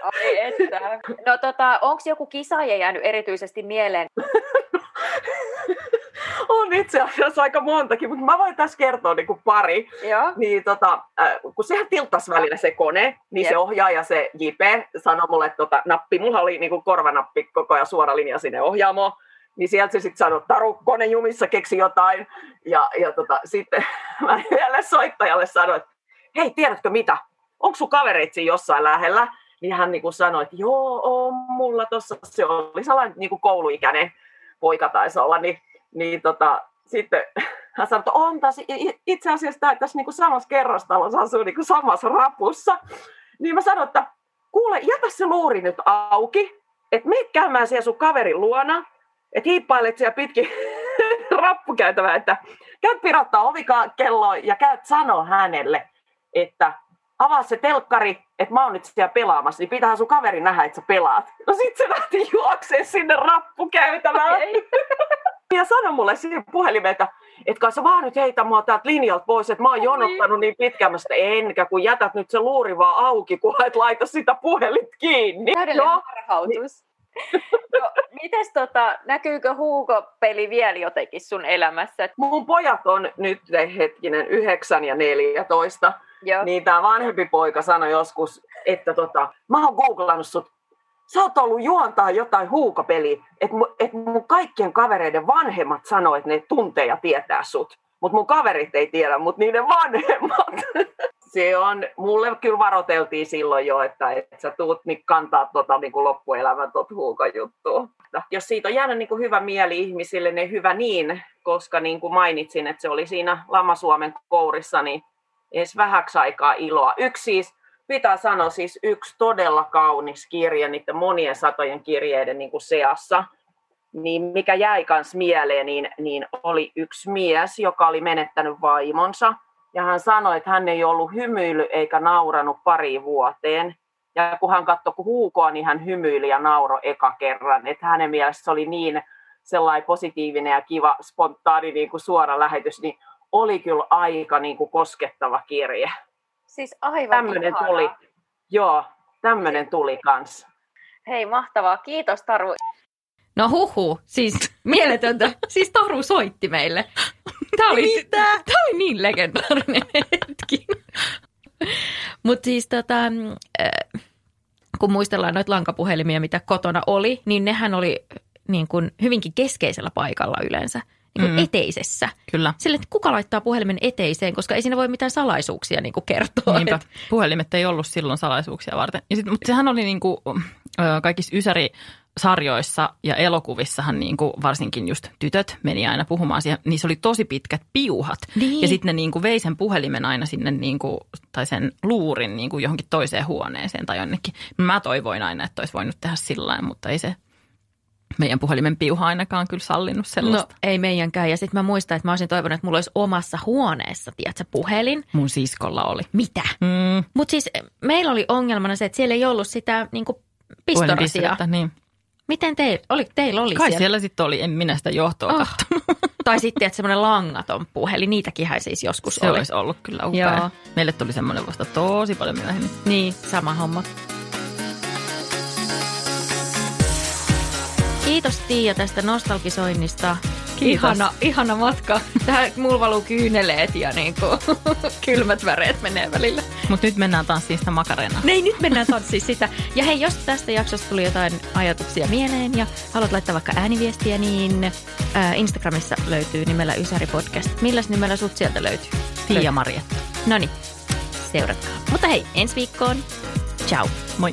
Ai että. No tota, onko joku kisa jäänyt erityisesti mieleen? Itse asiassa aika montakin, mutta mä voin tässä kertoa niin kuin pari. Joo. Niin tota, äh, kun sehän tilttasi välillä se kone, niin Jep. se ohjaaja, se JP, sanoi mulle, että tota, nappi, mulla oli niin kuin korvanappi koko ajan suora linja sinne ohjaamoon. Niin sieltä se sitten sanoi, Taru, kone jumissa keksi jotain. Ja, ja tota, sitten mä yhdelle soittajalle sanoin, että hei, tiedätkö mitä? Onko sun kavereit siinä jossain lähellä? Niin hän niin kuin sanoi, että joo, on mulla tuossa, se oli sellainen niin kuin kouluikäinen poika taisi olla, niin, niin tota, sitten hän sanoi, että on i- itse asiassa tää, tässä niin kuin samassa kerrostalossa asuu niin kuin samassa rapussa. Niin mä sanoin, että kuule, jätä se luuri nyt auki, että me käymään siellä sun kaverin luona, että hiippailet siellä pitkin rappukäytävää, että käyt pirattaa ovikelloa ja käyt sanoa hänelle, että avaa se telkkari, että mä oon nyt siellä pelaamassa, niin pitää sun kaveri nähdä, että sä pelaat. No sit se lähti juokseen sinne rappukäytävään. Ja sano mulle siinä puhelimeen, että et kai sä vaan nyt heitä mua täältä linjalta pois, että mä oon jonottanut niin pitkään, mä että enkä kun jätät nyt se luuri vaan auki, kun et laita sitä puhelit kiinni. Täydellinen Joo. harhautus. No, mites tota, näkyykö Hugo-peli vielä jotenkin sun elämässä? Mun pojat on nyt hetkinen 9 ja 14. Joo. Niin tämä vanhempi poika sanoi joskus, että tota, mä oon googlannut sut. Sä oot ollut juontaa jotain huukapeliä, että mun, et mun kaikkien kavereiden vanhemmat sanoo, että ne tuntee ja tietää sut. Mutta mun kaverit ei tiedä, mutta niiden vanhemmat. Se on, mulle kyllä varoteltiin silloin jo, että et sä tuut niin kantaa tota, niin kuin loppuelämän tot huukajuttua. Jos siitä on jäänyt niin kuin hyvä mieli ihmisille, niin hyvä niin, koska niin kuin mainitsin, että se oli siinä Lama-Suomen kourissa, niin edes vähäksi aikaa iloa. Yksi siis, pitää sanoa siis yksi todella kaunis kirja niiden monien satojen kirjeiden niin kuin seassa, niin mikä jäi kans mieleen, niin, niin oli yksi mies, joka oli menettänyt vaimonsa. Ja hän sanoi, että hän ei ollut hymyily eikä nauranut pari vuoteen. Ja kun hän katsoi huukoa, niin hän hymyili ja nauroi eka kerran. Että hänen mielestä se oli niin sellainen positiivinen ja kiva, spontaani niin kuin suora lähetys, niin oli kyllä aika niin kuin koskettava kirje. Siis aivan Tämmöinen ihanaa. tuli. Joo, tämmöinen tuli kanssa. Hei, mahtavaa. Kiitos Taru. No huhu, siis mieletöntä. Siis Taru soitti meille. Tämä oli, tää oli niin legendaarinen hetki. Mutta siis tota, mm, äh, kun muistellaan noita lankapuhelimia, mitä kotona oli, niin nehän oli niin kuin hyvinkin keskeisellä paikalla yleensä. Niin kuin Mm. eteisessä. Kyllä. Sille, että kuka laittaa puhelimen eteiseen, koska ei siinä voi mitään salaisuuksia niin kuin kertoa. Niinpä. Et, Puhelimet ei ollut silloin salaisuuksia varten. Ja sit, mutta sehän oli niinku, ö, kaikissa Ysäri-sarjoissa ja elokuvissahan niinku, varsinkin just tytöt meni aina puhumaan siihen. Niissä oli tosi pitkät piuhat. Niin. Ja sitten ne niinku vei sen puhelimen aina sinne niinku, tai sen luurin niinku johonkin toiseen huoneeseen tai jonnekin. Mä toivoin aina, että olisi voinut tehdä sillä mutta ei se meidän puhelimen piuha ainakaan kyllä sallinut no sellaista. ei meidänkään. Ja sitten mä muistan, että mä olisin toivonut, että mulla olisi omassa huoneessa, tiedätkö, puhelin. Mun siskolla oli. Mitä? Mm, Mutta siis eh, meillä oli ongelmana se, että siellä ei ollut sitä niin kuin pistorasia. puhelinpistettä, niin. Miten teillä oli? Teillä oli Kai siellä? siellä sitten oli, en minä sitä johtoa Oh. Tai sitten, että semmoinen langaton puhelin, niitäkin siis joskus Se oli. olisi ollut kyllä upea. Joo. Meille tuli semmoinen vasta tosi paljon myöhemmin. Niin, sama homma. Kiitos Tiia tästä nostalgisoinnista. Kiitos. Ihana, ihana matka. Tähän mulla valuu kyyneleet ja niin kuin, kylmät väreet menee välillä. Mutta nyt mennään tanssiin sitä makarenaa. Nei, nyt mennään tanssiin sitä. Ja hei, jos tästä jaksosta tuli jotain ajatuksia mieleen ja haluat laittaa vaikka ääniviestiä, niin ää, Instagramissa löytyy nimellä Ysäri Podcast. Milläs nimellä sut sieltä löytyy? Tiia Marietta. No niin, seuratkaa. Mutta hei, ensi viikkoon. Ciao. Moi.